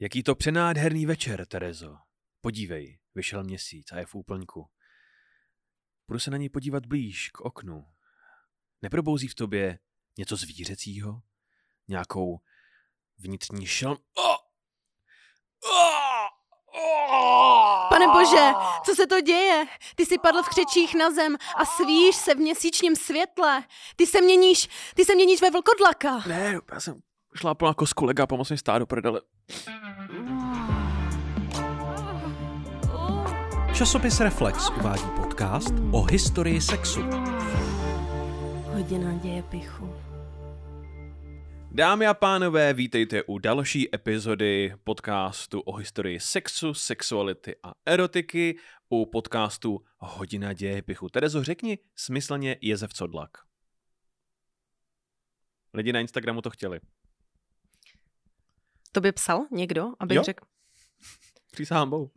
Jaký to přenádherný večer, Terezo. Podívej, vyšel měsíc a je v úplňku. Budu se na něj podívat blíž, k oknu. Neprobouzí v tobě něco zvířecího? Nějakou vnitřní šelm... Oh! Oh! Oh! Pane bože, co se to děje? Ty jsi padl v křečích na zem a svíš se v měsíčním světle. Ty se měníš, ty se měníš ve vlkodlaka. Ne, já jsem šlápl jako z kolega, pomoc mi stát do prdele. Časopis Reflex uvádí podcast o historii sexu. Hodina děje pichu. Dámy a pánové, vítejte u další epizody podcastu o historii sexu, sexuality a erotiky u podcastu Hodina děje pichu. Terezo, řekni smyslně Jezef Codlak. Lidi na Instagramu to chtěli. To by psal někdo, Jo. řekl Přísahám bohu.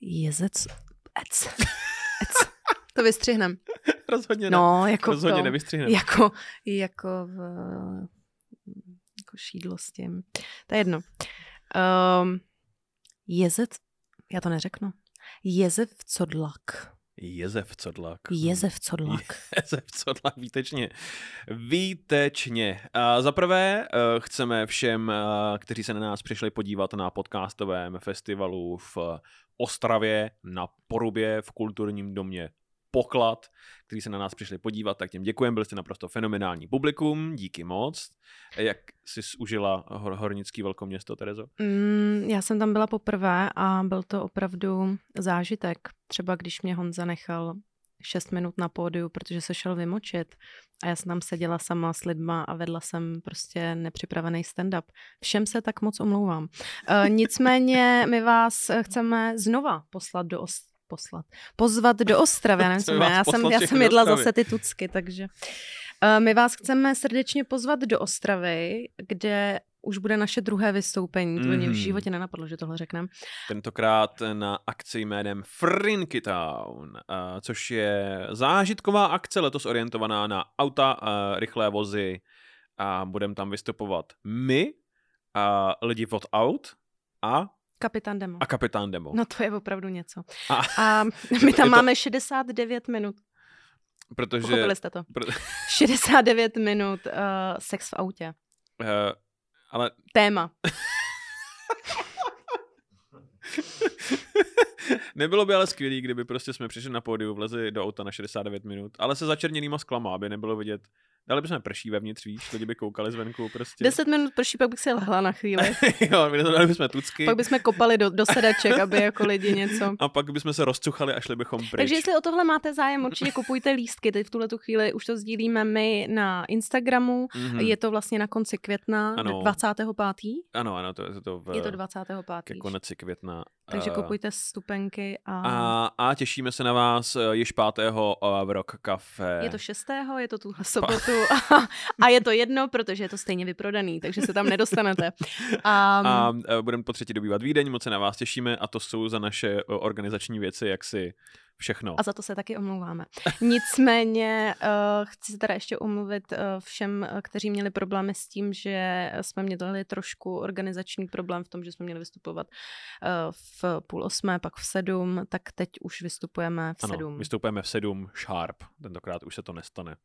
jezec, ec, ec. To vystřihnem. Rozhodně ne. No, jako Rozhodně to, nevystřihneme. Jako, jako v, jako šídlo s tím. To je jedno. Um, jezec, já to neřeknu. Jezef Codlak. Jezef Codlak. Jezef Codlak. Jezef Codlak, výtečně. Výtečně. Za prvé uh, chceme všem, uh, kteří se na nás přišli podívat na podcastovém festivalu v Ostravě, na Porubě, v kulturním domě Poklad, který se na nás přišli podívat, tak těm děkujeme, byli jste naprosto fenomenální publikum, díky moc. Jak jsi užila hor- hornický velkoměsto, Terezo? Mm, já jsem tam byla poprvé a byl to opravdu zážitek. Třeba když mě Honza nechal 6 minut na pódiu, protože se šel vymočit a já jsem tam seděla sama s lidma a vedla jsem prostě nepřipravený stand-up. Všem se tak moc omlouvám. E, nicméně my vás chceme znova poslat do Os- poslat, pozvat do Ostravy. Já, nevím, co já jsem, já jsem jedla zase ty tucky, takže e, my vás chceme srdečně pozvat do Ostravy, kde už bude naše druhé vystoupení. To mě v Mhm. životě nenapadlo, že tohle řekneme. Tentokrát na akci jménem Frinky Town, eh, což je zážitková akce letos orientovaná na auta, eh, rychlé vozy a budeme tam vystupovat my, a lidi od aut a, Kapitán Demo. a kapitán Demo. No to je opravdu něco. A, A my tam to- máme 69 minut. protože Pochopili jste to. pro- 69 minut uh, sex v autě. eh, ale Téma. nebylo by ale skvělý, kdyby prostě jsme přišli na pódiu, vlezli do auta na 69 minut, ale se začerněnýma sklama, aby nebylo vidět. Dali bychom prší vevnitř, víš, lidi by koukali zvenku prostě. 10 minut prší, pak bych si lehla na chvíli. jo, my dali bychom tucky. pak bychom kopali do, do sedaček, aby jako lidi něco. A pak bychom se rozcuchali a šli bychom pryč. Takže jestli o tohle máte zájem, určitě kupujte lístky. Teď v tuhle tu chvíli už to sdílíme my na Instagramu. Mhm. Je to vlastně na konci května, Ano. 25. Ano, ano, to je to v, Je to 25. ke konci května. Takže Eh, kupujte stupenky a... A, a těšíme se na vás eh, již 5. eh, v Rock Cafe. Je to šestého, je to tuhle sobotu a, a je to jedno, protože je to stejně vyprodaný, takže se tam nedostanete. A, A eh, budeme po třetí dobývat Vídeň, moc se na vás těšíme a to jsou za naše organizační věci, jak si všechno. a za to se taky omlouváme. Nicméně uh, chci se teda ještě omluvit uh, všem, uh, kteří měli problémy s tím, že jsme měli trošku organizační problém v tom, že jsme měli vystupovat uh, v půl osmé, pak v sedm, tak teď už vystupujeme v ano, sedm. vystupujeme v 7 sharp, tentokrát už se to nestane.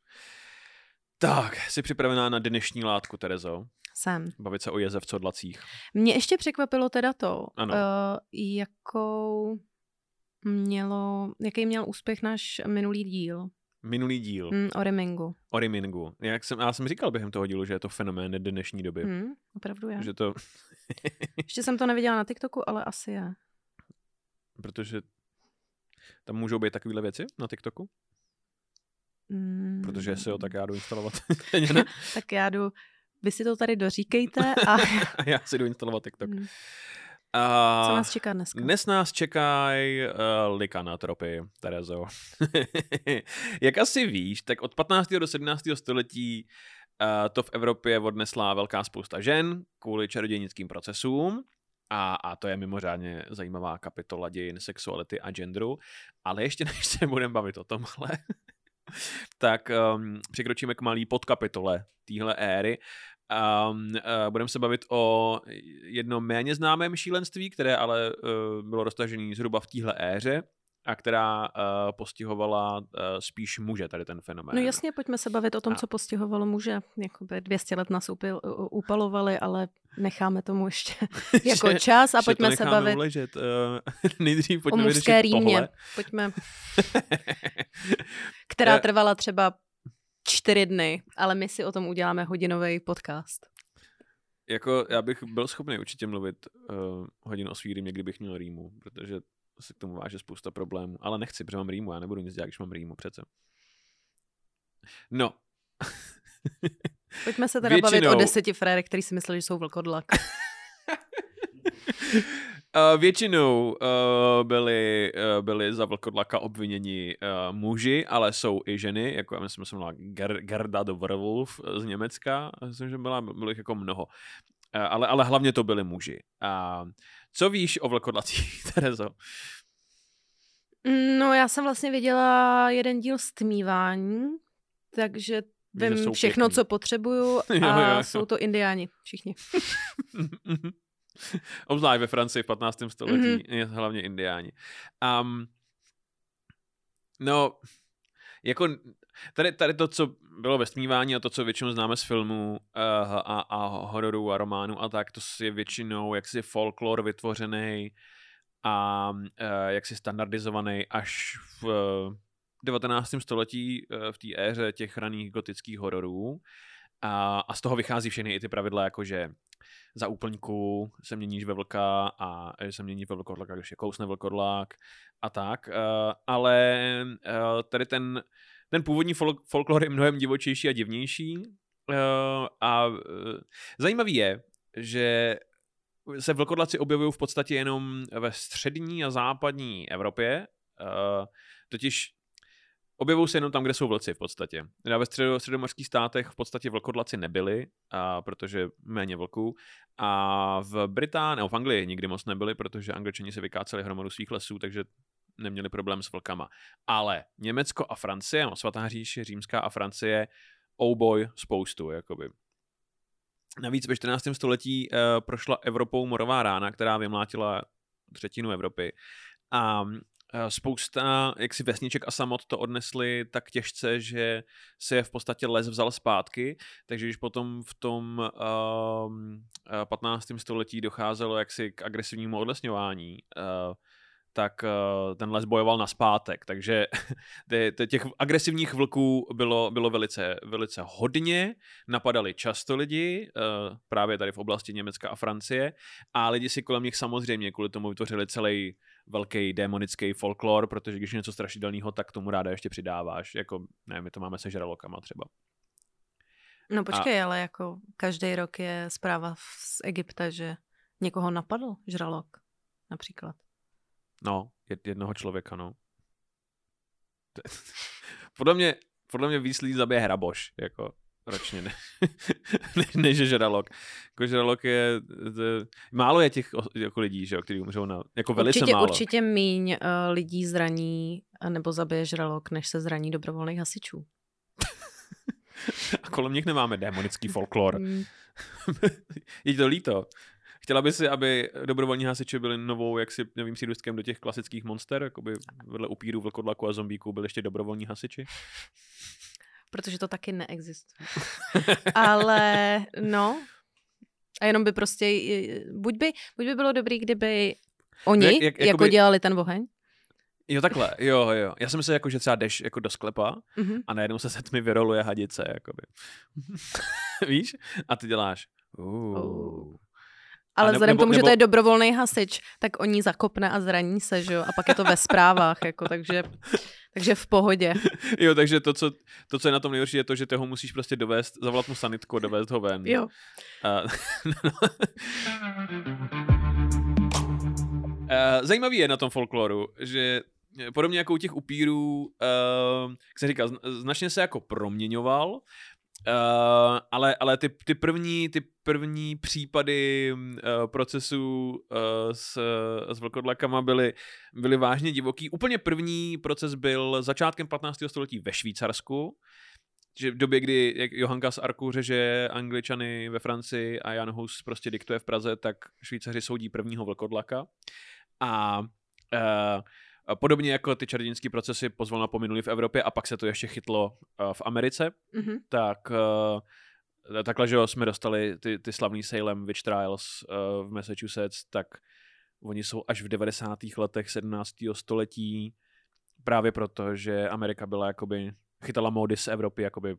Tak, jsi připravená na dnešní látku, Terezo? Jsem. Bavit se o jezevcodlacích. Mě ještě překvapilo teda to, Ano. uh, jakou mělo, jaký měl úspěch náš minulý díl Minulý díl mm, o Rimingu. o Rimingu. Jak jsem, já jsem říkal během toho dílu, že je to fenomén dnešní doby. Mm, opravdu je. Že to, Ještě jsem to neviděla na TikToku, ale asi je. protože tam můžou být takovéhle věci na TikToku, Mm, protože si ho tak já jdu instalovat. Tak já jdu, vy si to tady doříkejte a a já si jdu instalovat TikTok. Mm, A co nás čeká dneska? Dnes nás čekají uh, likanatropy, Terezo. Jak asi víš, tak od 15. do 17. století uh, to v Evropě odnesla velká spousta žen kvůli čarodějnickým procesům. A, a to je mimořádně zajímavá kapitola dějin sexuality a genderu. Ale ještě než se budeme bavit o tomhle, tak um, přikročíme k malý podkapitole téhle éry. Um, uh, budeme se bavit o jednom méně známém šílenství, které ale uh, bylo roztažené zhruba v téhle éře a která uh, postihovala uh, spíš muže, tady ten fenomén. No jasně, pojďme se bavit o tom, a... co postihovalo muže. Jakoby 200 let nás upil, upalovali, ale necháme tomu ještě jako čas a pojďme se bavit uležet. Uh, nejdřív pojďme o mužské rýmě. Tohle. Pojďme. která trvala třeba čtyři dny, ale my si o tom uděláme hodinový podcast. Jako já bych byl schopný určitě mluvit uh, hodinu o svý rýmě, kdybych měl rýmu, protože se k tomu váže spousta problémů. Ale nechci, protože mám rýmu, já nebudu nic dělat, když mám rýmu přece. No. Pojďme se teda Většinou... bavit o deseti frérek, který si mysleli, že jsou vlkodlak. Uh, většinou uh, byli, uh, byli za vlkodlaka obviněni uh, muži, ale jsou i ženy, jako já myslím, že jsem Ger- Gerda Werwolf z Německa, myslím, že byla, bylo jich jako mnoho. Uh, ale, ale hlavně to byli muži. Uh, co víš o vlkodlacích, Terezo? No, já jsem vlastně viděla jeden díl stmívání, takže vím všechno, pěkný. co potřebuju a jo, jo, jo. jsou to indiáni, všichni. Obzvlášť ve Francii v 15. století, mm-hmm. hlavně indiáni. Um, no, jako tady, tady to, co bylo ve smívání a to, co většinou známe z filmů uh, a, a hororů a románů a tak, to je většinou jaksi folklor vytvořený a uh, jaksi standardizovaný až v uh, 19. století uh, v té éře těch raných gotických hororů. A, a z toho vychází všechny i ty pravidla, jako že za úplňku se měníš ve vlka a se mění ve vlkodlaka, když je kousne vlkodlak a tak. Uh, ale uh, tady ten, ten původní folk, folklor je mnohem divočejší a divnější. A zajímavý je, že se vlkodlaci objevují v podstatě jenom ve střední a západní Evropě. Totiž Objevují se jenom tam, kde jsou vlci v podstatě. Já ve středo, středomorských státech v podstatě vlkodlaci nebyli, a, protože méně vlků. A v Británii, nebo v Anglii nikdy moc nebyli, protože angličani se vykáceli hromadu svých lesů, takže neměli problém s vlkama. Ale Německo a Francie, no svatá říše, římská a Francie, oh boy, spoustu, jakoby. Navíc ve 14. století uh, prošla Evropou morová rána, která vymlátila třetinu Evropy. A spousta jaksi vesniček a samot to odnesli tak těžce, že se je v podstatě les vzal zpátky, takže když potom v tom uh, ehm, 15. Eh, století docházelo jaksi k agresivnímu odlesňování, uh, tak uh, ten les bojoval na zpátek, takže těch agresivních vlků bylo, bylo velice, velice hodně, napadali často lidi, uh, právě tady v oblasti Německa a Francie, a lidi si kolem nich samozřejmě kvůli tomu vytvořili celý velký démonický folklor, protože když je něco strašidelného, tak tomu ráda ještě přidáváš. Jako, ne, my to máme se žralokama třeba. No počkej, a... ale jako každý rok je zpráva z Egypta, že někoho napadl žralok, například. No, jednoho člověka, no. podle mě, podle mě výslí zabije hraboš, jako ročně, ne, ne, než je žralok. Jako žralok je, to, málo je těch jako lidí, že, kteří umřou na, jako velice určitě, málo. Určitě míň uh, lidí zraní nebo zabije žralok, než se zraní dobrovolných hasičů. A kolem nich nemáme démonický folklor. Mm. je to líto. Chtěla by si, aby dobrovolní hasiči byli novou, jak si novým sídlistkem do těch klasických monster, jakoby vedle upírů, vlkodlaku a zombíků byli ještě dobrovolní hasiči? Protože to taky neexistuje. Ale no, a jenom by prostě, buď by, buď by bylo dobrý, kdyby oni jak, jak, jako dělali ten oheň, Jo, takhle, jo, jo. Já jsem myslel, jako, že třeba jdeš jako do sklepa mm-hmm. a najednou se se tmi vyroluje hadice, jakoby. Víš? A ty děláš. Uh. Uh. Ale vzhledem k tomu, nebo... že to je dobrovolný hasič, tak oni zakopne a zraní se, že jo? A pak je to ve zprávách, jako, takže, takže v pohodě. Jo, takže to co, to, co je na tom nejhorší, je to, že ty ho musíš prostě dovést, zavolat mu sanitku dovést ho ven. Jo. A, no. Zajímavý je na tom folkloru, že podobně jako u těch upírů, uh, jak jsem říkal, značně se jako proměňoval, Uh, ale ale ty, ty, první, ty první případy uh, procesu uh, s, s vlkodlakama byly, byly vážně divoký. Úplně první proces byl začátkem 15. století ve Švýcarsku, že v době, kdy jak Johanka z Arku řeže Angličany ve Francii a Jan Hus prostě diktuje v Praze, tak Švýcaři soudí prvního vlkodlaka. A uh, podobně jako ty čarodějnické procesy pozvolna pominuli v Evropě a pak se to ještě chytlo uh, v Americe, Mhm. tak uh, takhle, že jo, jsme dostali ty, ty slavný Salem Witch Trials uh, v Massachusetts, tak oni jsou až v 90. letech 17. století právě proto, že Amerika byla jakoby, chytala módy z Evropy, jakoby,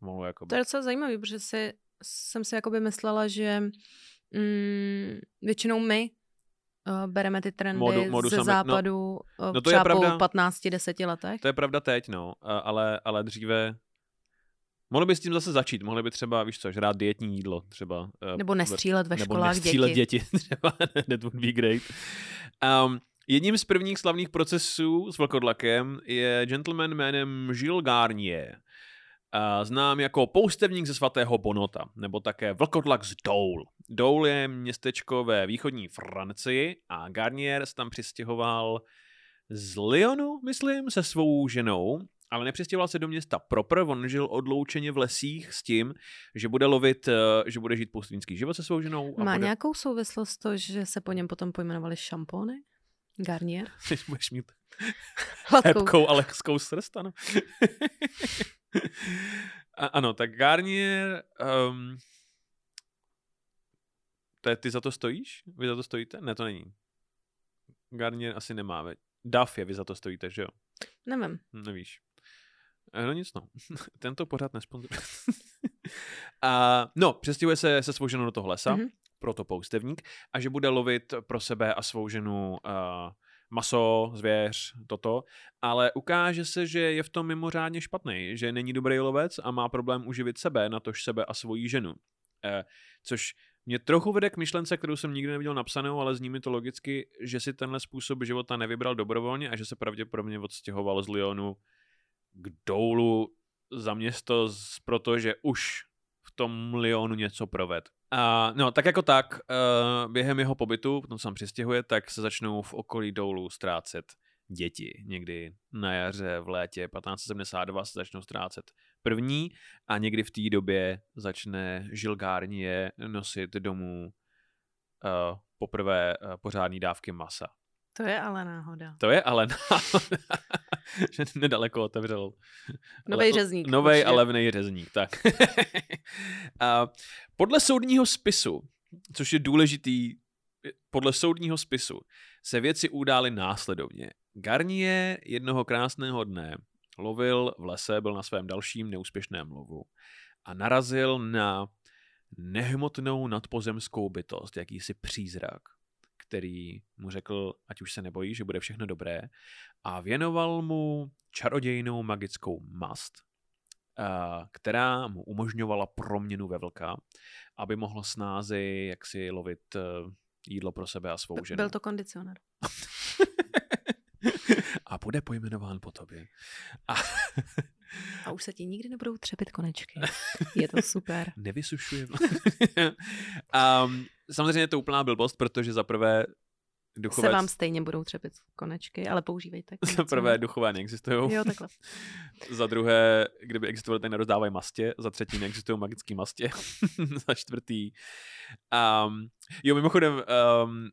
mohlo jakoby. To je docela zajímavé, protože si, jsem si jakoby myslela, že mm, většinou my uh, bereme ty trendy Modu- modu ze sami- no. západu uh, No to je pravda. po 15-10 letech. To je pravda teď, no, ale, ale dříve Mohli by s tím zase začít, mohli by třeba, víš co, žrát dietní jídlo třeba. eh, Nebo nestřílet ve nebo školách nestřílet děti. děti. třeba, that would be great. Um, jedním z prvních slavných procesů s vlkodlakem je gentleman jménem Gilles Garnier. A znám jako poustevník ze svatého Bonota, nebo také vlkodlak z Doul. Doul je městečko ve východní Francii a Garnier se tam přistěhoval z Lyonu, myslím, se svou ženou, ale nepřistěhoval se do města proper, on žil odloučeně v lesích s tím, že bude lovit, eh, že bude žít poustevnický život se svou ženou. A Má bude... nějakou souvislost to, že se po něm potom pojmenovali šampony? Garnier? Budeš mít hebkou a lehkou srst, ano. a, ano, tak Garnier... Um, to je, ty za to stojíš? Vy za to stojíte? Ne, to není. Garnier asi nemá, veď. Duff je, vy za to stojíte, že jo? Nevím. Hm, Nevíš. Eh, No nic, no. Tento pořád nesponzoruje. a, no, přestěhuje se se svou ženou do toho lesa, Mhm. mm-hmm. proto poustevník, a že bude lovit pro sebe a svou ženu uh, maso, zvěř, toto, ale ukáže se, že je v tom mimořádně špatný, že není dobrý lovec a má problém uživit sebe, natož sebe a svoji ženu. Eh, což mě trochu vede k myšlence, kterou jsem nikdy neviděl napsanou, ale zní mi to logicky, že si tenhle způsob života nevybral dobrovolně a že se pravděpodobně odstěhoval z Lyonu k doulu za město, protože už v tom Lyonu něco proved. A, no, tak jako tak, uh, během jeho pobytu, potom se přistěhuje, tak se začnou v okolí doulu ztrácet děti. Někdy na jaře, v létě 1572 se začnou ztrácet první a někdy v té době začne žilgárně nosit domů uh, poprvé uh, pořádný dávky masa. To je ale náhoda. To je ale náhoda, že nedaleko otevřel. Novej le- řezník, Novej určitě. a levnej řezník, tak. a podle soudního spisu, což je důležitý, podle soudního spisu se věci udály následovně. Garnier jednoho krásného dne lovil v lese, byl na svém dalším neúspěšném lovu a narazil na nehmotnou nadpozemskou bytost, jakýsi přízrak, který mu řekl, ať už se nebojí, že bude všechno dobré a věnoval mu čarodějnou magickou mast, a, která mu umožňovala proměnu ve vlka, aby mohl snázy jaksi lovit eh, jídlo pro sebe a svou ženu. Byl to kondicionér. a bude pojmenován po tobě. A A už se ti nikdy nebudou třepit konečky. Je to super. nevysušuje. um, samozřejmě je to úplná blbost, protože za prvé Se duchové, vám stejně budou třepit konečky, ale používejte. za prvé duchové neexistují. Jo, takhle. Za druhé, kdyby existovaly, tak nerozdávají mastě. Za třetí, neexistují magické mastě. za čtvrtý. Um, jo, mimochodem, um,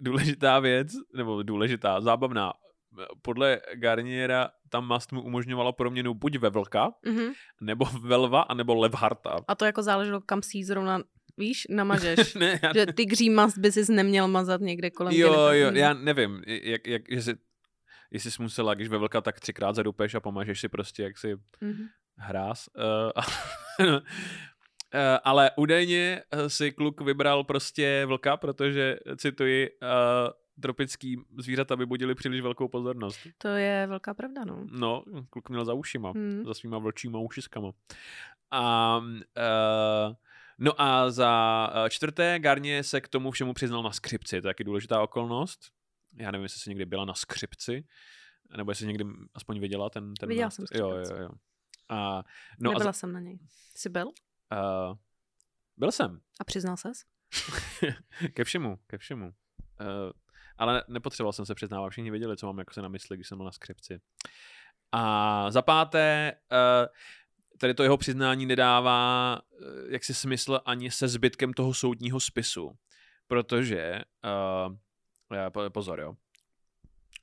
důležitá věc, nebo důležitá, zábavná, podle Garniera ta mast mu umožňovala proměnu buď ve vlka, Mhm. nebo ve lva, anebo levharta. A to jako záleželo, kam si zrovna, víš, namažeš. ne, já, že tygří mast by si neměl mazat někde kolem jo, genitálí. jo, já nevím, jak, jak, jestli, jestli jsi musela, když ve vlka, tak třikrát zadupeš a pomažeš si prostě, jak si Mhm. hráz. Uh, uh, ale údajně eh, si kluk vybral prostě vlka, protože, cituji, uh, tropický zvířata vybudili příliš velkou pozornost. To je velká pravda, no. No, kluk měl za ušima, Hmm. za svýma vlčíma ušiskama. A, uh, no a za eh, čtvrté Garně se k tomu všemu přiznal na skřipci, to je taky důležitá okolnost. Já nevím, jestli jsi někdy byla na skřipci, nebo jestli někdy aspoň viděla ten, ten Viděla nástroj. jsem Jo, jo, skřipec. jo. A, no Nebyla a, jsem na něj. Jsi byl? uh, byl jsem. A přiznal ses? ke všemu, ke všemu. Uh, ale nepotřeboval jsem se přiznávat, všichni věděli, co mám jako se na mysli, když jsem byl na skřipci. A za páté, uh, tady to jeho přiznání nedává eh, jaksi smysl ani se zbytkem toho soudního spisu, protože, uh, pozor jo,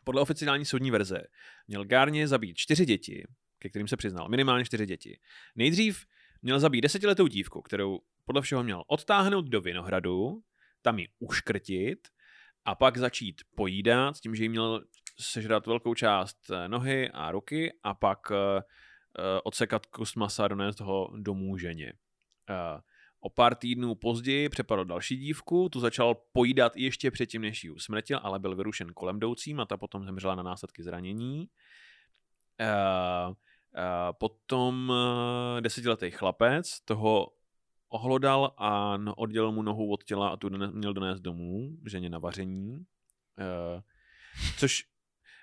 podle oficiální soudní verze měl Garně zabít čtyři děti, ke kterým se přiznal, minimálně čtyři děti. Nejdřív měl zabít desetiletou dívku, kterou podle všeho měl odtáhnout do Vinohradu, tam ji uškrtit a pak začít pojídat, tím, že jí měl sežrat velkou část eh, nohy a ruky a pak uh, odsekat kus masa a donést ho domů ženě. Uh, o pár týdnů později přepadl další dívku, tu začal pojídat ještě předtím, než ji usmrtil, ale byl vyrušen kolem jdoucím a ta potom zemřela na následky zranění. Uh, potom desetiletý chlapec toho ohlodal a oddělil mu nohu od těla a tu měl donést domů, ženě na vaření. Což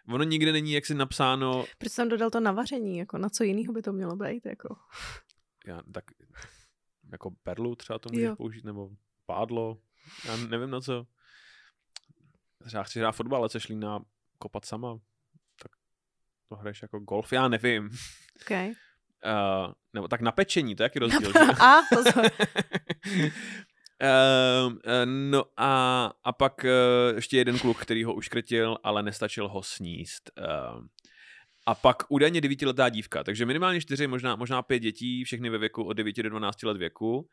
ono nikde není jaksi napsáno... Proč jsem dodal to na vaření? Jako na co jiného by to mělo být? Jako? Já, tak jako perlu třeba to můžeš jo. použít, nebo pádlo, já nevím na co. Třeba chci hrát fotbal, ale chceš líná kopat sama, tak to hraješ jako golf, já nevím. Okay. Uh, nebo tak na pečení, to je jaký rozdíl. a, pozor. Uh, no a, a pak uh, ještě jeden kluk, který ho uškrtil, ale nestačil ho sníst. Uh, a pak údajně devítiletá dívka, takže minimálně čtyři, možná, možná pět dětí, všechny ve věku od 9 do 12 let věku.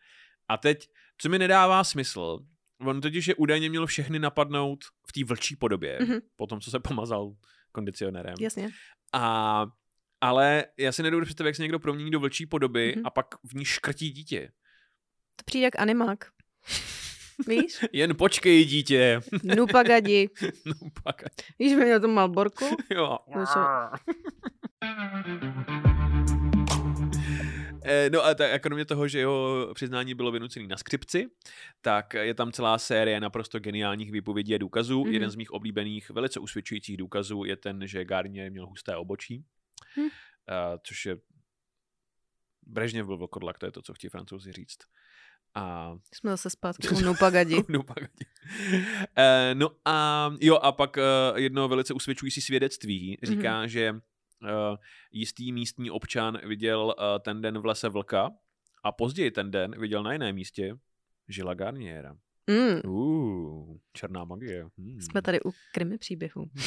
A teď, co mi nedává smysl, on totiž je údajně měl všechny napadnout v té vlčí podobě, mm-hmm. po tom, co se pomazal kondicionérem. Jasně. A, ale já si nedovedu představit, jak se někdo promění do vlčí podoby mm-hmm. a pak v ní škrtí dítě. To přijde jak animák. Víš? Jen počkej, dítě. Nupagadi. Nupagadi. Víš, by měl tu malborku? Jo. Eh, no a tak, kromě toho, že jeho přiznání bylo vynucené na skripci, tak je tam celá série naprosto geniálních výpovědí a důkazů. Mm-hmm. Jeden z mých oblíbených, velice usvědčujících důkazů je ten, že Garnier měl husté obočí, mm. uh, což je Brežněv byl vlkodlak, to je to, co chtějí francouzi říct. A... Jsme zase zpátky u Nupagadi. Nupagadi. e, no a jo, a pak e, jedno velice usvědčující svědectví říká, mm-hmm. že e, jistý místní občan viděl e, ten den v lese vlka a později ten den viděl na jiném místě Žila Garniera. Mm. Uh, černá magie. Hmm. Jsme tady u krimi příběhu.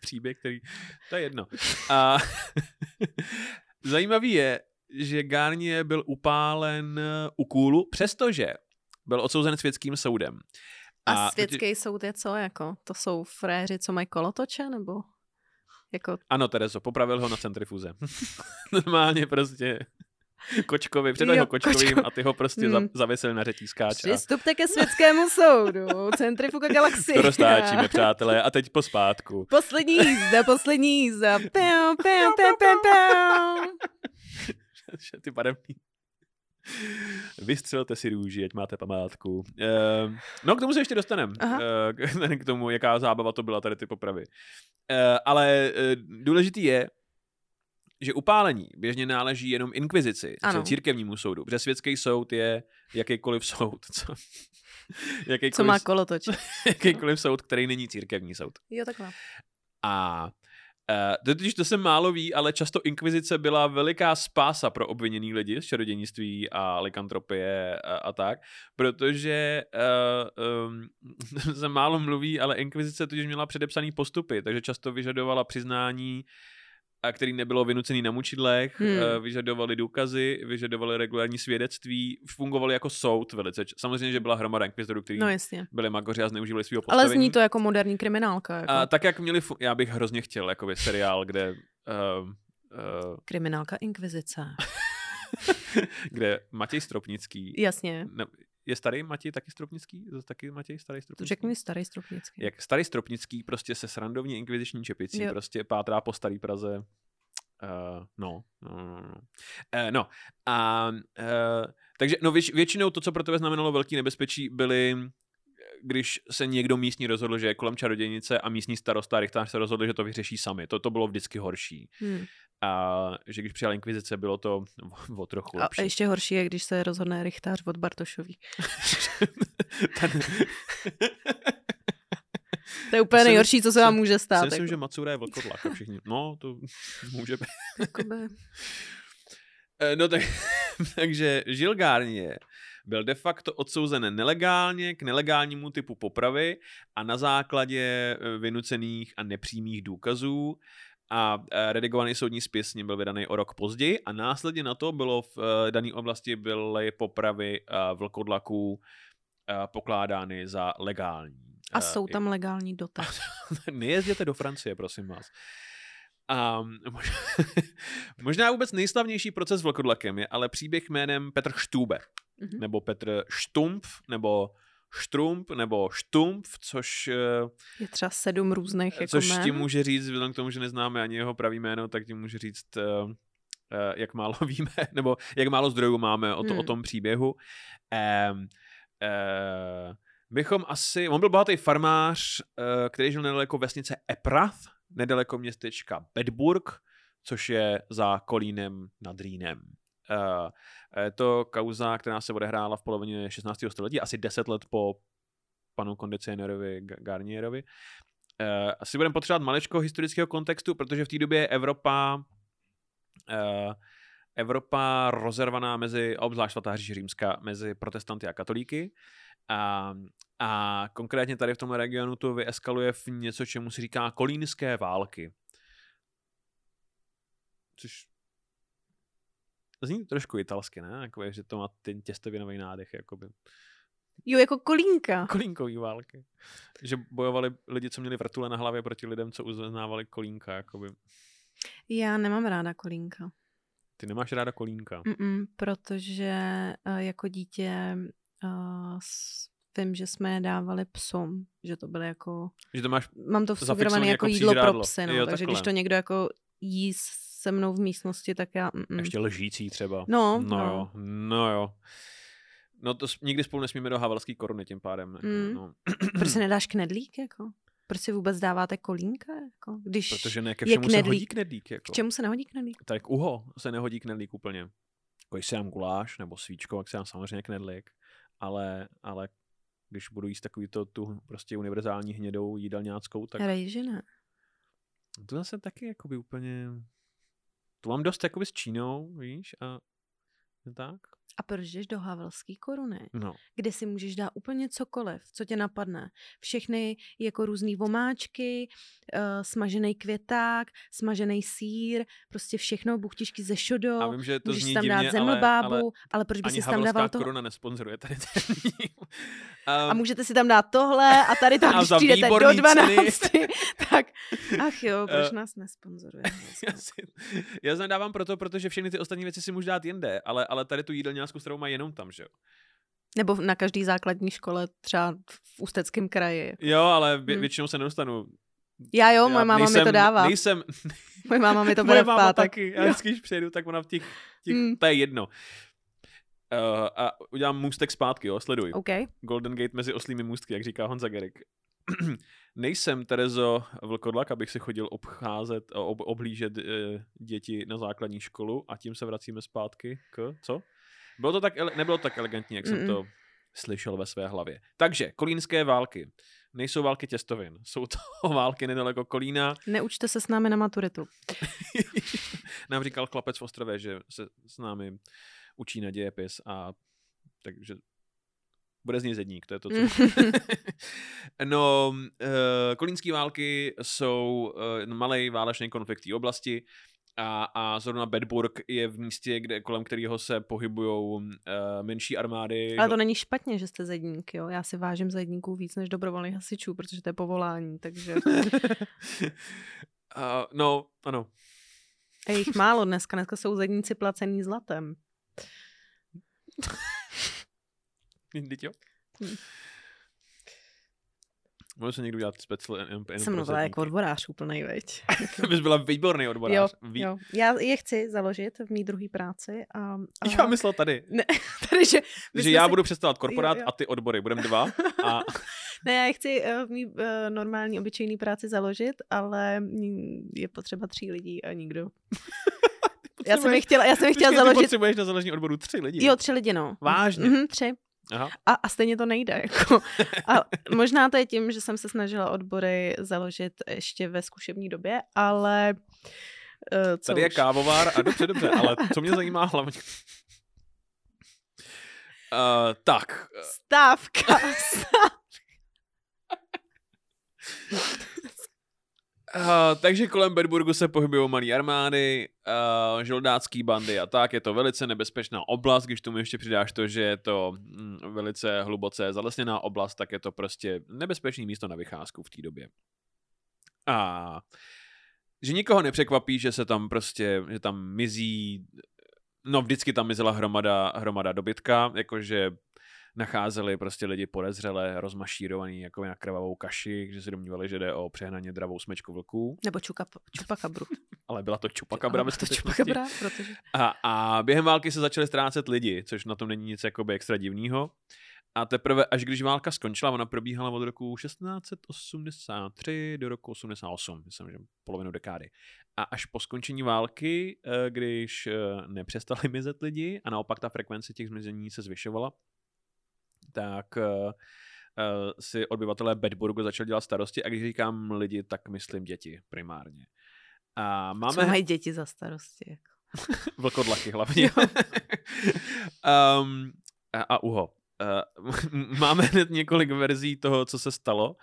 Příběh, který... To je jedno. A zajímavý je, že Garnier byl upálen eh, u kůlu, přestože byl odsouzen světským soudem. A, a světský ty... soud je co? Jako, to jsou fréři, co mají kolotoče? Nebo jako... Ano, Terezo, popravil ho na centrifuze. Normálně prostě kočkovi, předal ho kočkovým kočko. a ty ho prostě hmm. zavěsil na řetízkáč. Přistupte ke světskému soudu, centrifuga galaxie. To roztáčíme, přátelé, a teď pospátku. Poslední jízda, poslední jízda. Pau, pau, pau, pau, pau. ty barevný. Vystřelte si růži, ať máte památku. Uh, no, k tomu se ještě dostaneme. Uh, k tomu, jaká zábava to byla tady ty popravy. Uh, ale uh, důležitý je, že upálení běžně náleží jenom inkvizici, ano. církevnímu soudu, protože světský soud je jakýkoliv soud. Co, jakýkoliv, co má kolotoč. jakýkoliv soud, který není církevní soud. Jo, takhle. A totiž to se málo ví, ale často inkvizice byla veliká spása pro obviněný lidi z čarodějnictví a likantropie a, a tak, protože uh, um, se málo mluví, ale inkvizice totiž měla předepsaný postupy, takže často vyžadovala přiznání a který nebylo vynucený na mučidlech, hmm. Eh, vyžadovali důkazy, vyžadovali regulární svědectví, fungovali jako soud velice. Samozřejmě, že byla hromada inkvizitorů, kteří no, jasně. byli magoři a zneužívali svého postavení. Ale zní to jako moderní kriminálka. Jako. A, tak, jak měli, já bych hrozně chtěl, jako seriál, kde... Uh, uh, Kriminálka Inkvizice. kde Matěj Stropnický... Jasně. Ne, je starý Matěj taky Stropnický? Taky Matěj starý Stropnický? To řekni mi starý Stropnický. Jak starý Stropnický prostě se srandovní inkviziční čepicí jo. prostě pátrá po starý Praze. Uh, no, no, no, no. Uh, no. A, uh, takže no, věč, většinou to, co pro tebe znamenalo velký nebezpečí, byly když se někdo místní rozhodl, že je kolem čarodějnice a místní starosta a rychtář se rozhodli, že to vyřeší sami. To, to bylo vždycky horší. Hmm. A že když přijala inkvizice, bylo to o trochu lepší. A ještě horší je, když se rozhodne rychtář od Bartošový. Ten... To je úplně Jsem- nejhorší, co se vám může stát. myslím, jako. že Matsura je vlkodlak a všichni, no, to může být. Eh, No tak, takže Žil Garnier byl de facto odsouzen nelegálně k nelegálnímu typu popravy a na základě eh, vynucených a nepřímých důkazů a eh, redigovaný soudní spis s ním byl vydaný o rok později a následně na to bylo v eh, dané oblasti byly popravy eh, vlkodlaků pokládány za legální. A jsou tam legální doteď. Nejezděte do Francie, prosím vás. A možná, možná vůbec nejslavnější proces s vlkodlakem je ale příběh jménem Petr Štube, Mhm. nebo Petr Štumpf, nebo Štrump, nebo Štumpf, což, eh, Je třeba sedm různých jako což jmén. ti může říct, vzhledem k tomu, že neznáme ani jeho pravý jméno, tak ti může říct, eh, eh, jak málo víme, nebo jak málo zdrojů máme o, to, o Hmm. tom příběhu. Um, uh, bychom asi, on byl bohatý farmář, který žil nedaleko vesnice Eprath, nedaleko městečka Bedburg, což je za Kolínem nad Rýnem. Eh, Je to kauza, která se odehrála v polovině 16. století, asi 10 let po panu kondicionérovi Ga- Garnierovi. Eh, Asi budeme potřebovat maličko historického kontextu, protože v té době je Evropa eh, Evropa rozervaná mezi, obzvlášť svatá říše římská, mezi protestanty a katolíky. A, a konkrétně tady v tomhle regionu to vyeskaluje v něco, čemu se říká kolínské války. Což zní trošku italsky, ne? Jako, je, že to má ten těstovinový nádech, jakoby. Jo, jako kolínka. Kolínkový války. Že bojovali lidi, co měli vrtule na hlavě proti lidem, co uznávali kolínka, jakoby. Já nemám ráda kolínka. Ty nemáš ráda kolínka. Mm-mm, protože uh, jako dítě uh, s- vím, že jsme je dávali psům, že to byly jako, Že to máš mám to vsugerované jako jako jídlo pro psy, no, Jo, takže takhle. když to někdo jako jí se mnou v místnosti, tak já, mm, ještě lžící třeba. No, no, no. jo, no jo. No to nikdy spolu nesmíme do havelský koruny tím pádem. jako, Mm. No. proč si nedáš knedlík, jako? Proč si vůbec dáváte kolínka, jako? Když Protože ne ke je všemu se hodí knedlík. knedlík. Jako. K čemu se nehodí knedlík? Tak uho se nehodí knedlík úplně. Jako když si dám guláš nebo svíčko, tak si dám samozřejmě knedlík. Ale, ale když budu jíst takový to, tu prostě univerzální hnědou jídelňáckou, tak Rejži ne. to zase taky jakoby úplně... To mám dost jakoby s Čínou, víš, a tak. A proč jdeš do Havelský koruny, No. kde si můžeš dát úplně cokoliv, co tě napadne. Všechny jako různý vomáčky, uh, smažený květák, smažený sír, prostě všechno, buchtičky ze šodo. A vím, že to můžeš zní tam divně, dát ale, zemlbábu, ale ale, ale proč by si tam dával to? koruna nesponzoruje tady ten díl. A Um, můžete si tam dát tohle a tady to, A když přijdete do výborný 12. tak, ach jo, proč Eh, nás nesponzoruje? já, si, já se dávám proto, protože všechny ty ostatní věci si můžu dát jinde, ale, ale tady tu jídelňářskou stravu mají jenom tam, že jo? Nebo na každý základní škole, třeba v Ústeckém kraji. Jo, ale vě, Hmm. většinou se nedostanu. Já jo, já moje máma nejsem, mi to dává. Nejsem, Moje máma mi to moje bude v pátek. taky. Já vždycky, když přijedu, tak ona v těch, těch Hmm. to je jedno. Uh, a udělám můstek zpátky, jo, sleduj. OK. Golden Gate mezi oslými můstky, jak říká Honza Gerik. Nejsem Terezo Vlkodlak, abych si chodil obcházet, ob, oblížet e, děti na základní školu a tím se vracíme zpátky k, co? Bylo to tak, ele- nebylo to tak elegantní, jak jsem Mm-mm. to slyšel ve své hlavě. Takže, kolínské války. Nejsou války těstovin, jsou to války nedaleko Kolína. Neučte se s námi na maturitu. Nám říkal chlapec v Ostrově, že se s námi učí na dějepis a takže bude z něj zedník, to je to, co... no, uh, kolínské války jsou uh, malý válečný konflikt té oblasti a, a zrovna Bedburg je v místě, kde, kolem kterého se pohybují uh, menší armády. Ale to není špatně, že jste zedník, jo. Já si vážím zedníků víc než dobrovolných hasičů, protože to je povolání, takže uh, no, ano. je jich málo dneska. Dneska jsou zedníci placený zlatem. Vždyť jo. Hm. Můžu se někdo dělat speciál jen, jen Jsem teda jako odborář úplnej, veď. Bys byla výborný odborář. Ví... Jo, já je chci založit v mý druhé práci. A, a... Já myslel tady, Ne, tady, že, že já si- budu představovat korporát Jo, jo. a ty odbory. Budeme dva. A Ne, já je chci eh, v mý uh, normální, obyčejný práci založit, ale je potřeba tří lidí a nikdo. Já jsem je chtěla, já jsem je chtěla Počkej, ty založit. potřebuješ na založení odboru tři lidi. Jo, tři lidi, no. Vážně? Mhm, tři. Aha. A, a stejně to nejde. Jako. A možná to je tím, že jsem se snažila odbory založit ještě ve zkušební době, ale uh, co Tady je už? kávovár a dobře, dobře, ale co mě zajímá hlavně... Uh, tak, Stávka. Uh, takže kolem Bedburgu se pohybují malé armády, uh, žoldácký bandy a tak. Je to velice nebezpečná oblast, když tomu ještě přidáš to, že je to mm, velice hluboce zalesněná oblast, tak je to prostě nebezpečné místo na vycházku v té době. A že nikoho nepřekvapí, že se tam prostě, že tam mizí, no vždycky tam mizela hromada, hromada dobytka, jakože nacházeli prostě lidi podezřele rozmašírovaný jako na krvavou kaši, že si domnívali, že jde o přehnaně dravou smečku vlků, Nebo čuka, čupakabru. ale byla to čupakabra ve to čupakabra, protože... A, a během války se začaly ztrácet lidi, což na tom není nic jakoby extra divného. A teprve, až když válka skončila, ona probíhala od roku 1683 do roku 88, myslím, že polovinu dekády. A až po skončení války, eh, když eh, nepřestali mizet lidi a naopak ta frekvence těch zmizení se zvyšovala, tak eh, eh, si obyvatelé Bedburgu začali dělat starosti a když říkám lidi, tak myslím děti primárně. A Co máme mají děti za starosti? Jako. vlkodlaky hlavně. um, a, a uho. Uh, máme hned několik verzí toho, co se stalo.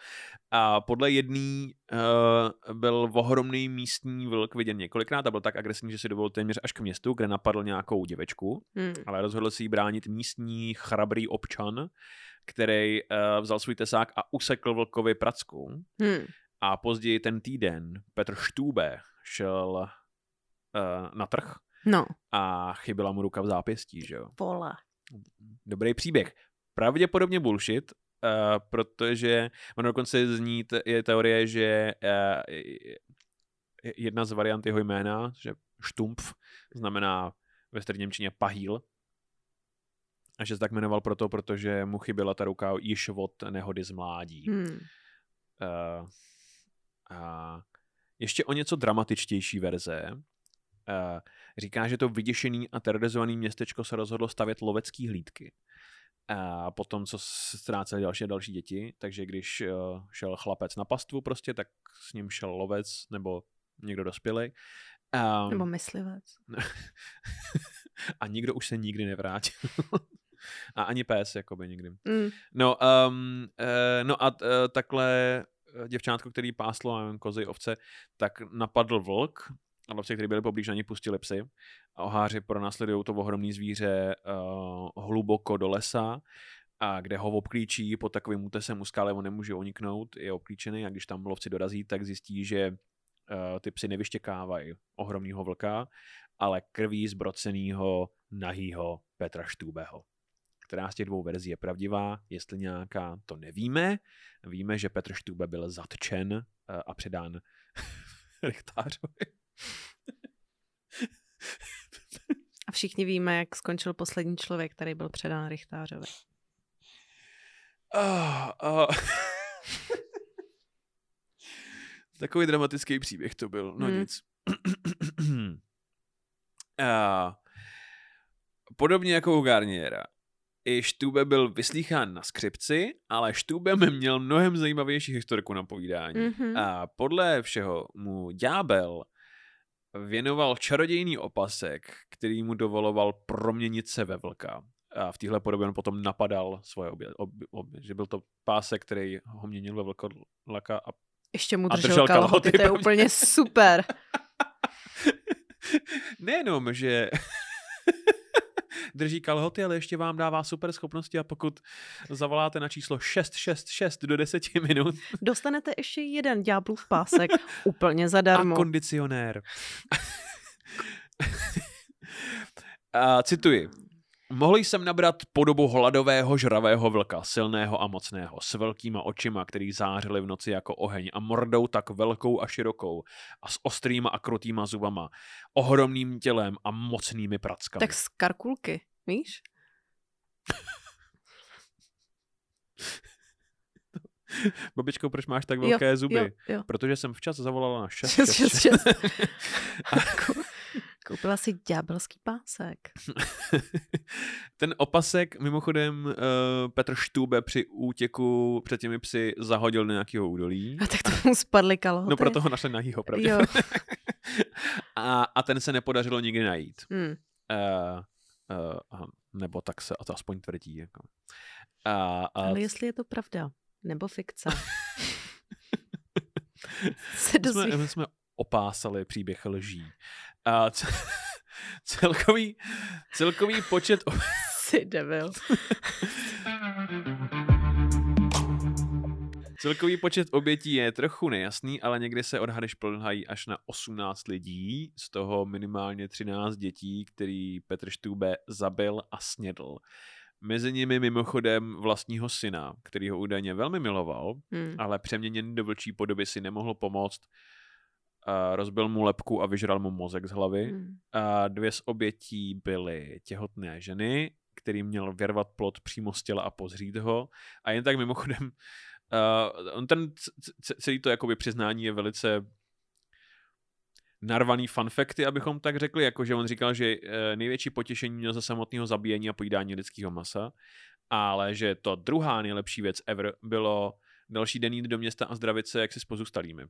A podle jedný uh, byl ohromný místní vlk viděn několikrát a byl tak agresivní, že si dovolil téměř až k městu, kde napadl nějakou děvečku, Hmm. ale rozhodl si jí bránit místní chrabrý občan, který uh, vzal svůj tesák a usekl vlkovi pracku. Hmm. A později ten týden Petr Štůbe šel uh, na trh No, a chyběla mu ruka v zápěstí, že jo. pole. Dobrý příběh. Pravděpodobně bullshit, uh, protože ono dokonce zní, t- je teorie, že uh, jedna z variant jeho jména, že Štumpf, znamená ve staré Němčině pahýl, a že se tak jmenoval proto, protože mu chyběla ta ruka již od nehody z mládí. Hmm. Uh, a ještě o něco dramatičtější verze. Uh, říká, že to vyděšený a terorizovaný městečko se rozhodlo stavět lovecký hlídky. A potom, co ztráceli další a další děti, takže když uh, šel chlapec na pastvu prostě, tak s ním šel lovec nebo někdo dospělý. Um, Nebo myslivec. a nikdo už se nikdy nevrátil. a ani pes, jakoby nikdy. Mm. No, um, uh, no a uh, takhle eh, děvčátko, který páslo nevím, kozy, ovce, tak napadl vlk a lovci, kteří byli poblíž, na ně pustili psy. A oháři pronásledují to ohromné zvíře uh, hluboko do lesa, a kde ho obklíčí pod takovým útesem u skály, on nemůže uniknout, je obklíčený a když tam lovci dorazí, tak zjistí, že uh, ty psy nevyštěkávají ohromného vlka, ale krví zbrocenýho nahýho Petra Štůbeho která z těch dvou verzí je pravdivá, jestli nějaká, to nevíme. Víme, že Petr Štůbe byl zatčen eh, a předán Richtářovi. A všichni víme, jak skončil poslední člověk, který byl předán Richtářovi. Ah, ah. Takový dramatický příběh to byl, no Hmm. nic. a, podobně jako u Garniera. I Štube byl vyslýchán na skřipci, ale Štubem měl mnohem zajímavější historiku na povídání. Mhm. A podle všeho mu ďábel věnoval čarodějný opasek, který mu dovoloval proměnit se ve vlka. A v téhle podobě on potom napadal svoje obě, ob, ob, že byl to pásek, který ho měnil ve vlkodlaka a Ještě mu držel, držel kalhoty, kalhoty, to je úplně super. nejenom, že drží kalhoty, ale ještě vám dává super schopnosti a pokud zavoláte na číslo 666 do 10 minut Dostanete ještě jeden ďáblův pásek úplně a zadarmo. kondicionér. a cituji. Mohl jsem nabrat podobu hladového žravého vlka, silného a mocného, s velkýma očima, který zářily v noci jako oheň a mordou tak velkou a širokou a s ostrýma a krutýma zubama, ohromným tělem a mocnými prackami. Tak z karkulky, víš? Babičko, proč máš tak velké zuby? Jo, jo. Protože jsem včas zavolala na Šest, 666. šest, šest. Ko- Koupila si ďábelský pásek. Ten opasek, mimochodem, uh, Petr Štůbe při útěku před těmi psy zahodil do nějakého údolí. A tak to mu spadly kalhoty. No proto ho našli nahýho, pravdě. Jo. a, a ten se nepodařilo nikdy najít. Hmm. Uh, uh, nebo tak se a to aspoň tvrdí. Jako. Uh, uh, Ale jestli je to pravda, nebo fikce. se my, jsme, my jsme opásali příběh lží. A c- celkový, celkový počet o- Si debil. Celkový počet obětí je trochu nejasný, ale někdy se odhady šplhají až na 18 lidí, z toho minimálně 13 dětí, který Petr Štůbe zabil a snědl. Mezi nimi mimochodem vlastního syna, který ho údajně velmi miloval, Hmm. ale přeměněný do vlčí podoby si nemohl pomoct. Rozbil mu lepku a vyžral mu mozek z hlavy. Hmm. A dvě z obětí byly těhotné ženy, který měl vyrvat plod přímo z těla a pozřít ho. A jen tak mimochodem, uh, on ten celý to jakoby přiznání je velice narvaný fun facty, abychom tak řekli, jakože on říkal, že eh, největší potěšení měl za samotného zabíjení a pojídání lidského masa, ale že to druhá nejlepší věc ever bylo další den jít do města a zdravit se jaksi s pozůstalými.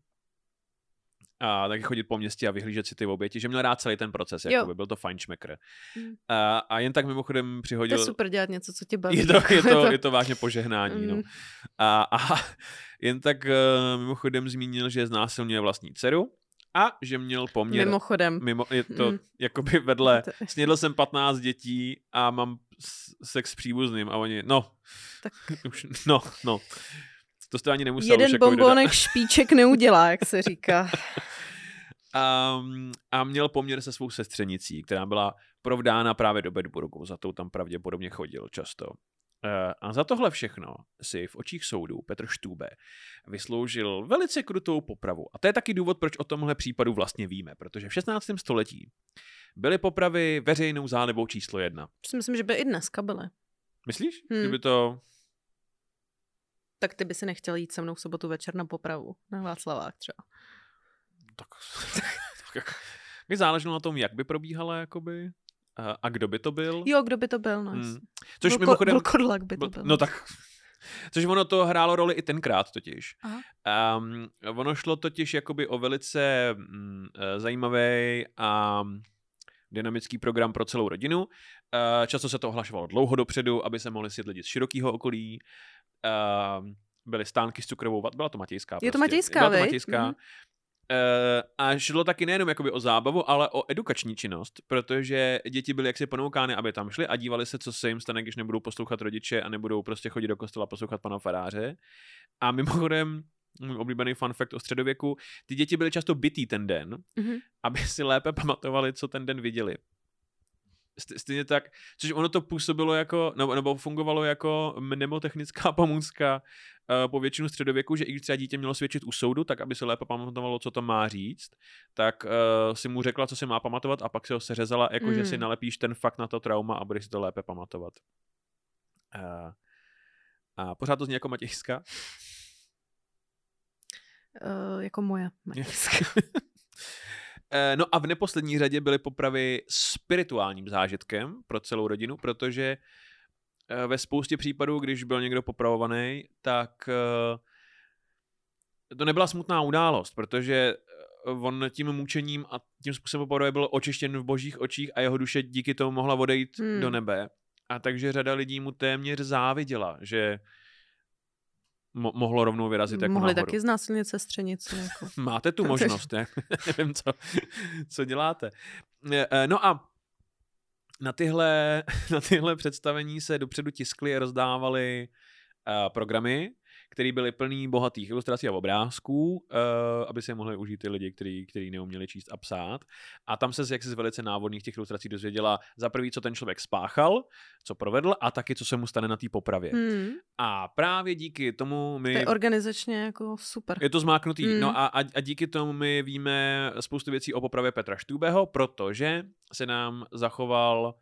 A taky chodit po městě a vyhlížet si ty oběti, že měl rád celý ten proces, Jo. jakoby, byl to fajnšmekr. Hmm. A, a jen tak mimochodem To přihodil... je super dělat něco, co tě baví. Je to, je to, je to vážně požehnání. No. Mm. A, a jen tak uh, mimochodem zmínil, že znásilňuje vlastní dceru a že měl poměr... Mimochodem. Mimo, je to Mm. jakoby vedle, To- snědl jsem 15 dětí a mám sex s příbuzným a oni, no, Tak už, no, no. To jste ani nemusel už jeden jako bombonek špiček neudělá, jak se říká. A, a měl poměr se svou sestřenicí, která byla provdána právě do Bedburgu, za tou tam pravděpodobně chodil často. Eh, A za tohle všechno si v očích soudu Petr Štůbe vysloužil velice krutou popravu. A to je taky důvod, proč o tomhle případu vlastně víme, protože v 16. století byly popravy veřejnou zálibou číslo jedna. Myslím, že by i dneska byly. Myslíš? Hmm. Kdyby to... Tak ty by si nechtěl jít se mnou v sobotu večer na popravu. Na Václavák třeba. Tak, tak záleželo na tom, jak by probíhala, jakoby, a, a kdo by to byl. Jo, kdo by to byl? No, Hmm. Což byl, mimochodem... Ko, byl Kodlak by to Byl-. No tak, což ono to hrálo roli i tenkrát totiž. Aha. Um, ono šlo totiž jakoby o velice eh, zajímavý a dynamický program pro celou rodinu. Uh, často se to ohlašovalo dlouho dopředu, aby se mohli sjet lidi z širokého okolí. Uh, byly stánky s cukrovou vat, byla to Matějská. Je to prostě. Matějská, Byla to? Matějská. Mhm. Uh, a šlo taky nejenom jakoby o zábavu, ale o edukační činnost, protože děti byly jaksi ponoukány, aby tam šli a dívali se, co se jim stane, když nebudou poslouchat rodiče a nebudou prostě chodit do kostela poslouchat pana faráře. A mimochodem, můj oblíbený fun fact o středověku, ty děti byly často bytý ten den, Mhm. aby si lépe pamatovali, co ten den viděli. St- Stejně tak, což ono to působilo jako, nebo, nebo fungovalo jako mnemotechnická pomůcka uh, po většinu středověku, že i když třeba dítě mělo svědčit u soudu, tak aby se lépe pamatovalo, co to má říct, tak uh, si mu řekla, co si má pamatovat a pak si ho seřezala, jako že si Mm. nalepíš ten fakt na to trauma a budeš si to lépe pamatovat. Uh, a pořád to zní jako Matějská. Uh, jako moje. Matějská. Eh, No a v neposlední řadě byly popravy spirituálním zážitkem pro celou rodinu, protože eh, ve spoustě případů, když byl někdo popravovaný, tak eh, to nebyla smutná událost, protože on tím mučením a tím způsobem popravy byl očištěn v božích očích a jeho duše díky tomu mohla odejít Hmm. do nebe. A takže řada lidí mu téměř záviděla, že mo- mohlo rovnou vyrazit jako Mohli nahoru. taky znásilnit sestřenici. Jako. Máte tu možnost, ne? Nevím, co, co děláte. Eh, eh, No a na tyhle, na tyhle představení se dopředu tiskly a rozdávaly uh, programy, které byly plný bohatých ilustrací a obrázků, uh, aby se mohli užít ty lidi, kteří který neuměli číst a psát. A tam se z- jak se z velice návodných těch ilustrací dozvěděla za prvý, co ten člověk spáchal, co provedl a taky, co se mu stane na té popravě. Hmm. A právě díky tomu my... To je organizačně jako super. Je to zmáknutý. Mm. No a, a, a díky tomu my víme spoustu věcí o popravě Petra Štůbeho, protože se nám zachoval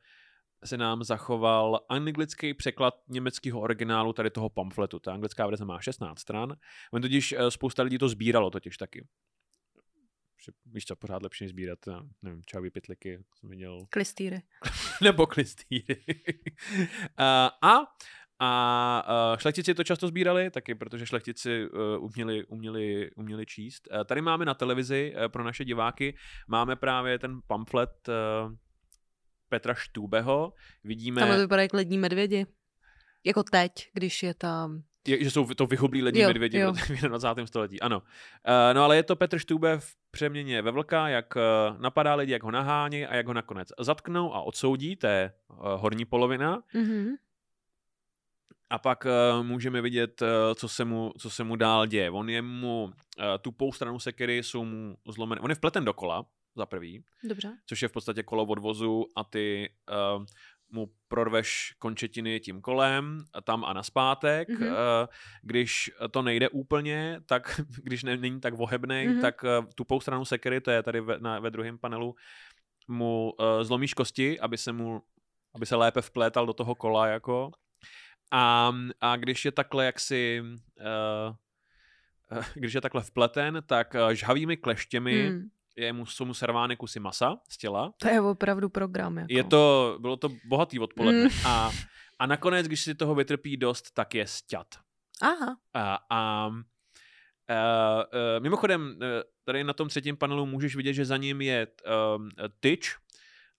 se nám zachoval anglický překlad německého originálu tady toho pamfletu. Ta anglická verze má 16 stran. On totiž eh, spousta lidí to sbíralo totiž taky. víš co, pořád lepší než sbírat, nevím, čávy pytliky, jsem viděl, Klistýry. nebo klistýry. a, a a uh, šlechtici to často sbírali, taky protože šlechtici uh, uměli, uměli, uměli číst. Uh, tady máme na televizi uh, pro naše diváky, máme právě ten pamflet uh, Petra Štúbeho. Vidíme... Tam to vypadá jak lední medvědi. Jako teď, když je tam... Je, že jsou to vyhublí lední Jo, medvědi jo. v 21. století, ano. Uh, no ale je to Petr Štúbe v přeměně ve vlka, jak uh, napadá lidi, jak ho nahání a jak ho nakonec zatknou a odsoudí, to je uh, horní polovina. Mhm. A pak uh, můžeme vidět, uh, co, se mu, co se mu dál děje. On je mu, uh, tupou stranu sekery jsou mu zlomené, on je vpleten dokola, za prvý, Dobře. což je v podstatě kolo odvozu a ty uh, mu prorveš končetiny tím kolem, tam a naspátek. Mhm. Mm-hmm. Uh, když to nejde úplně, tak když ne, není tak vohebnej, Mhm. mm-hmm. tak uh, tupou stranu sekery, to je tady ve, na, ve druhém panelu, mu uh, zlomíš kosti, aby se mu aby se lépe vplétal do toho kola, jako. A, a když je takhle jaksi uh, když je takhle vpleten, tak žhavými kleštěmi Hmm. Je mu, jsou mu servány kusy masa z těla. To je opravdu program. Jako. Je to, bylo to bohatý odpoledne. Mm. A, a nakonec, když si toho vytrpí dost, tak je sťat. Aha. A, a uh, uh, mimochodem, uh, tady na tom třetím panelu můžeš vidět, že za ním je um, tyč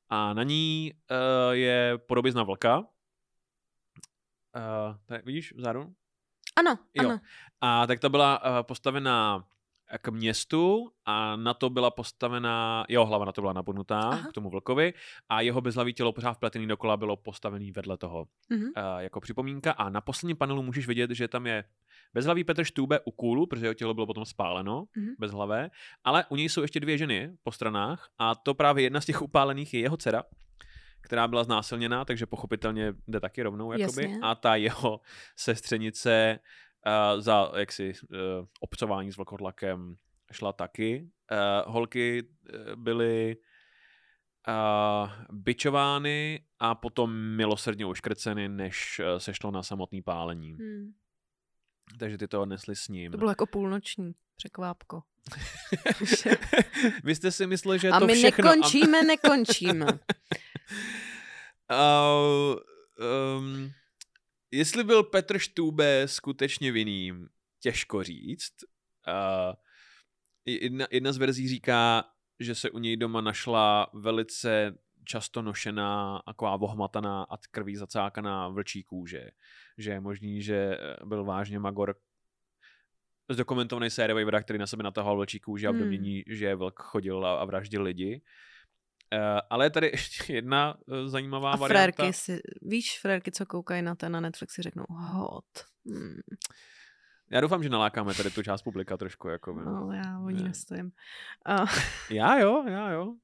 a na ní uh, je podobizna vlka. Uh, tady, vidíš vzadu? Ano, Jo. ano. A tak ta byla uh, postavená k městu a na to byla postavená, jeho hlava na to byla nabodnutá Aha. k tomu vlkovi a jeho bezhlavý tělo pořád vpletený dokola bylo postavený vedle toho Mhm. uh, jako připomínka a na posledním panelu můžeš vidět, že tam je bezhlavý Petr Štůbe u kůlu, protože jeho tělo bylo potom spáleno, Mhm. bezhlavé, ale u něj jsou ještě dvě ženy po stranách a to právě jedna z těch upálených je jeho dcera, která byla znásilněná, takže pochopitelně jde taky rovnou, jakoby. Jasně. A ta jeho sestřenice uh, za jaksi uh, obcování s vlkodlakem šla taky. Uh, holky uh, byly uh, bičovány a potom milosrdně uškrceny, než uh, se šlo na samotný pálení. Hmm. Takže ty to odnesli s ním. To bylo jako půlnoční překvápko. Vy jste si mysleli, že A to my všechno... nekončíme, nekončíme. Uh, um, jestli byl Petr Štůbe skutečně vinným, těžko říct. Uh, jedna, jedna z verzí říká, že se u něj doma našla velice často nošená, taková vohmataná a krví zacákaná vlčí kůže. Že je možný, že byl vážně magor zdokumentovaný sériový vrah, který na sebe natahoval vlčí kůži a v Hmm. domnění, že vlk chodil a, a vraždil lidi. Uh, ale je tady ještě jedna uh, zajímavá A varianta. frérky si, víš, frérky, co koukají na ten na Netflix, si řeknou hot. Hmm. Já doufám, že nalákáme tady tu část publika trošku. Jako, no. No, já o ní Ne. nestojím. A, Já jo, já jo.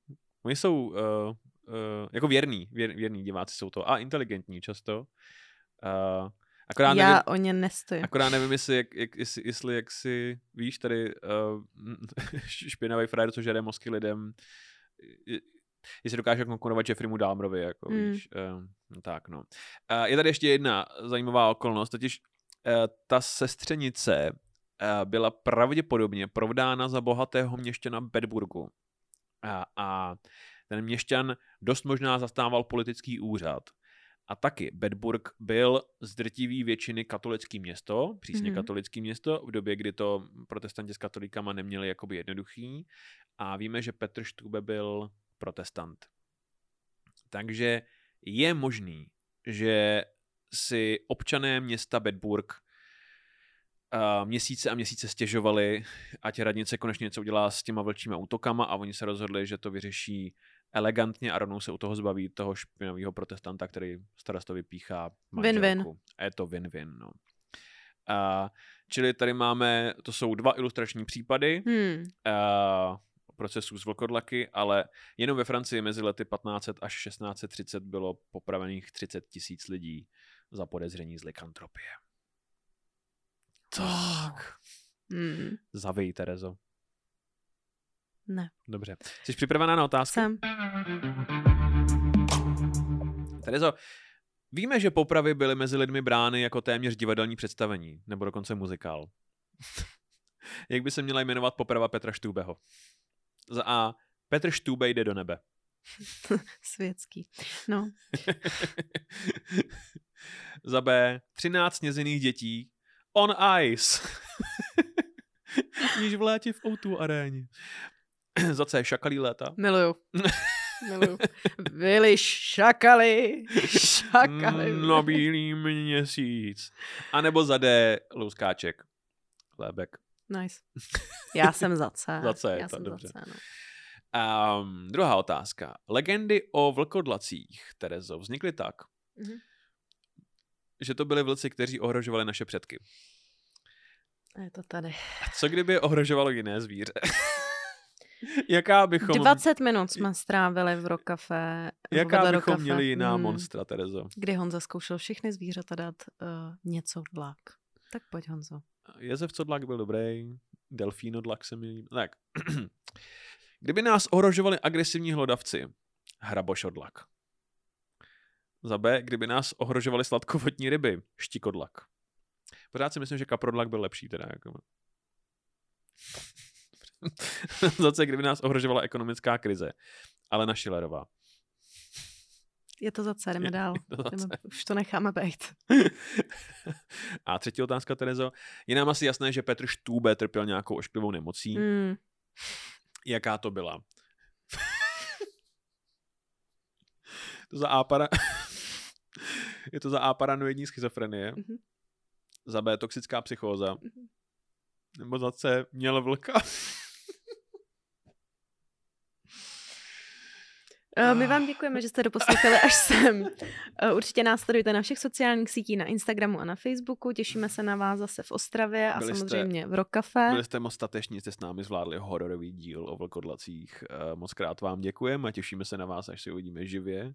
Oni jsou uh, uh, jako věrní, věr, věrní diváci jsou to a inteligentní často. Uh, akorát, já nevím, o ně nestojím. akorát nevím, jestli, jak, jak, jestli, jestli jak si, víš, tady uh, špinavý frajer, co žere mozky lidem, jestli dokáže konkurovat Jeffreymu Dahmerovi, jako Hmm. víš. Uh, tak no. Uh, je tady ještě jedna zajímavá okolnost, totiž uh, ta sestřenice uh, byla pravděpodobně provdána za bohatého měšťana Bedburgu. A, a ten měšťan dost možná zastával politický úřad. A taky Bedburg byl z drtivý většiny katolický město, přísně Mhm. mm-hmm. katolický město, v době, kdy to protestanti s katolíkama neměli jakoby jednoduchý. A víme, že Petr Štůbe byl protestant. Takže je možný, že si občané města Bedburg uh, měsíce a měsíce stěžovali, ať radnice konečně něco udělá s těma vlčíma útokama a oni se rozhodli, že to vyřeší elegantně a rovnou se u toho zbaví toho špinavého protestanta, který starostovi píchá Win-win. manželku. A je to win-win, no. Uh, čili tady máme, to jsou dva ilustrační případy Hmm. uh, procesů z vlkodlaky, ale jenom ve Francii mezi lety 1500 až 1630 bylo popravených 30 tisíc lidí za podezření z likantropie. Tak. Hmm. Zavij, Terezo. Ne. Dobře. Jsi připravená na otázku? Jsem. Terezo, víme, že popravy byly mezi lidmi brány jako téměř divadelní představení, nebo dokonce muzikál. Jak by se měla jmenovat poprava Petra Štůbeho? Za A. Petr Štůbe jde do nebe. Světský. No, Za B. 13 snězených dětí on ice. Již v létě v O2 aréně. Za C. Šakalí léta. miluju. miluju. Byli šakali. Šakali. Na bílý měsíc. A nebo za D. Louskáček. Lébek. Nice. Já jsem za C. Za C, Já to jsem dobře. za C, no. Um, druhá otázka. Legendy o vlkodlacích, Terezo, vznikly tak, Mhm. že to byli vlci, kteří ohrožovali naše předky. A Je to tady. A co kdyby ohrožovalo jiné zvíře? Jaká bychom, 20 minut jsme strávili v Rokafe. jaká bychom Rokafe. měli jiná Hmm. monstra, Terezo? Kdy Honza zkoušel všechny zvířata dát uh, něco dlak. Tak pojď Honzo. Jezef Codlak byl dobrý, Delfínodlak se mi. Tak. Kdyby nás ohrožovali agresivní hlodavci, hrabošodlak. Za B, kdyby nás ohrožovali sladkovodní ryby, štikodlak. Pořád si myslím, že kaprodlak byl lepší teda. Jako. Za C, kdyby nás ohrožovala ekonomická krize. Alena Schillerová. Je to za C, jdeme Je- dál. to Jdeme, už to necháme být. A třetí otázka, Terezo. Je nám asi jasné, že Petr Štůbe trpěl nějakou ošklivou nemocí. Hmm. Jaká to byla? to za A para... Je to za A paranoidní schizofrenie, Mhm. za B toxická psychóza, Mhm. nebo za C měl vlka. My vám děkujeme, že jste doposlouchali až sem. Eh, Určitě nás sledujte na všech sociálních sítích, na Instagramu a na Facebooku. Těšíme se na vás zase v Ostravě a Byli jste- samozřejmě v Rokafe. Byli jste moc stateční, jste s námi zvládli hororový díl o vlkodlacích. Eh, Moc krát vám děkujeme a těšíme se na vás, až se uvidíme živě.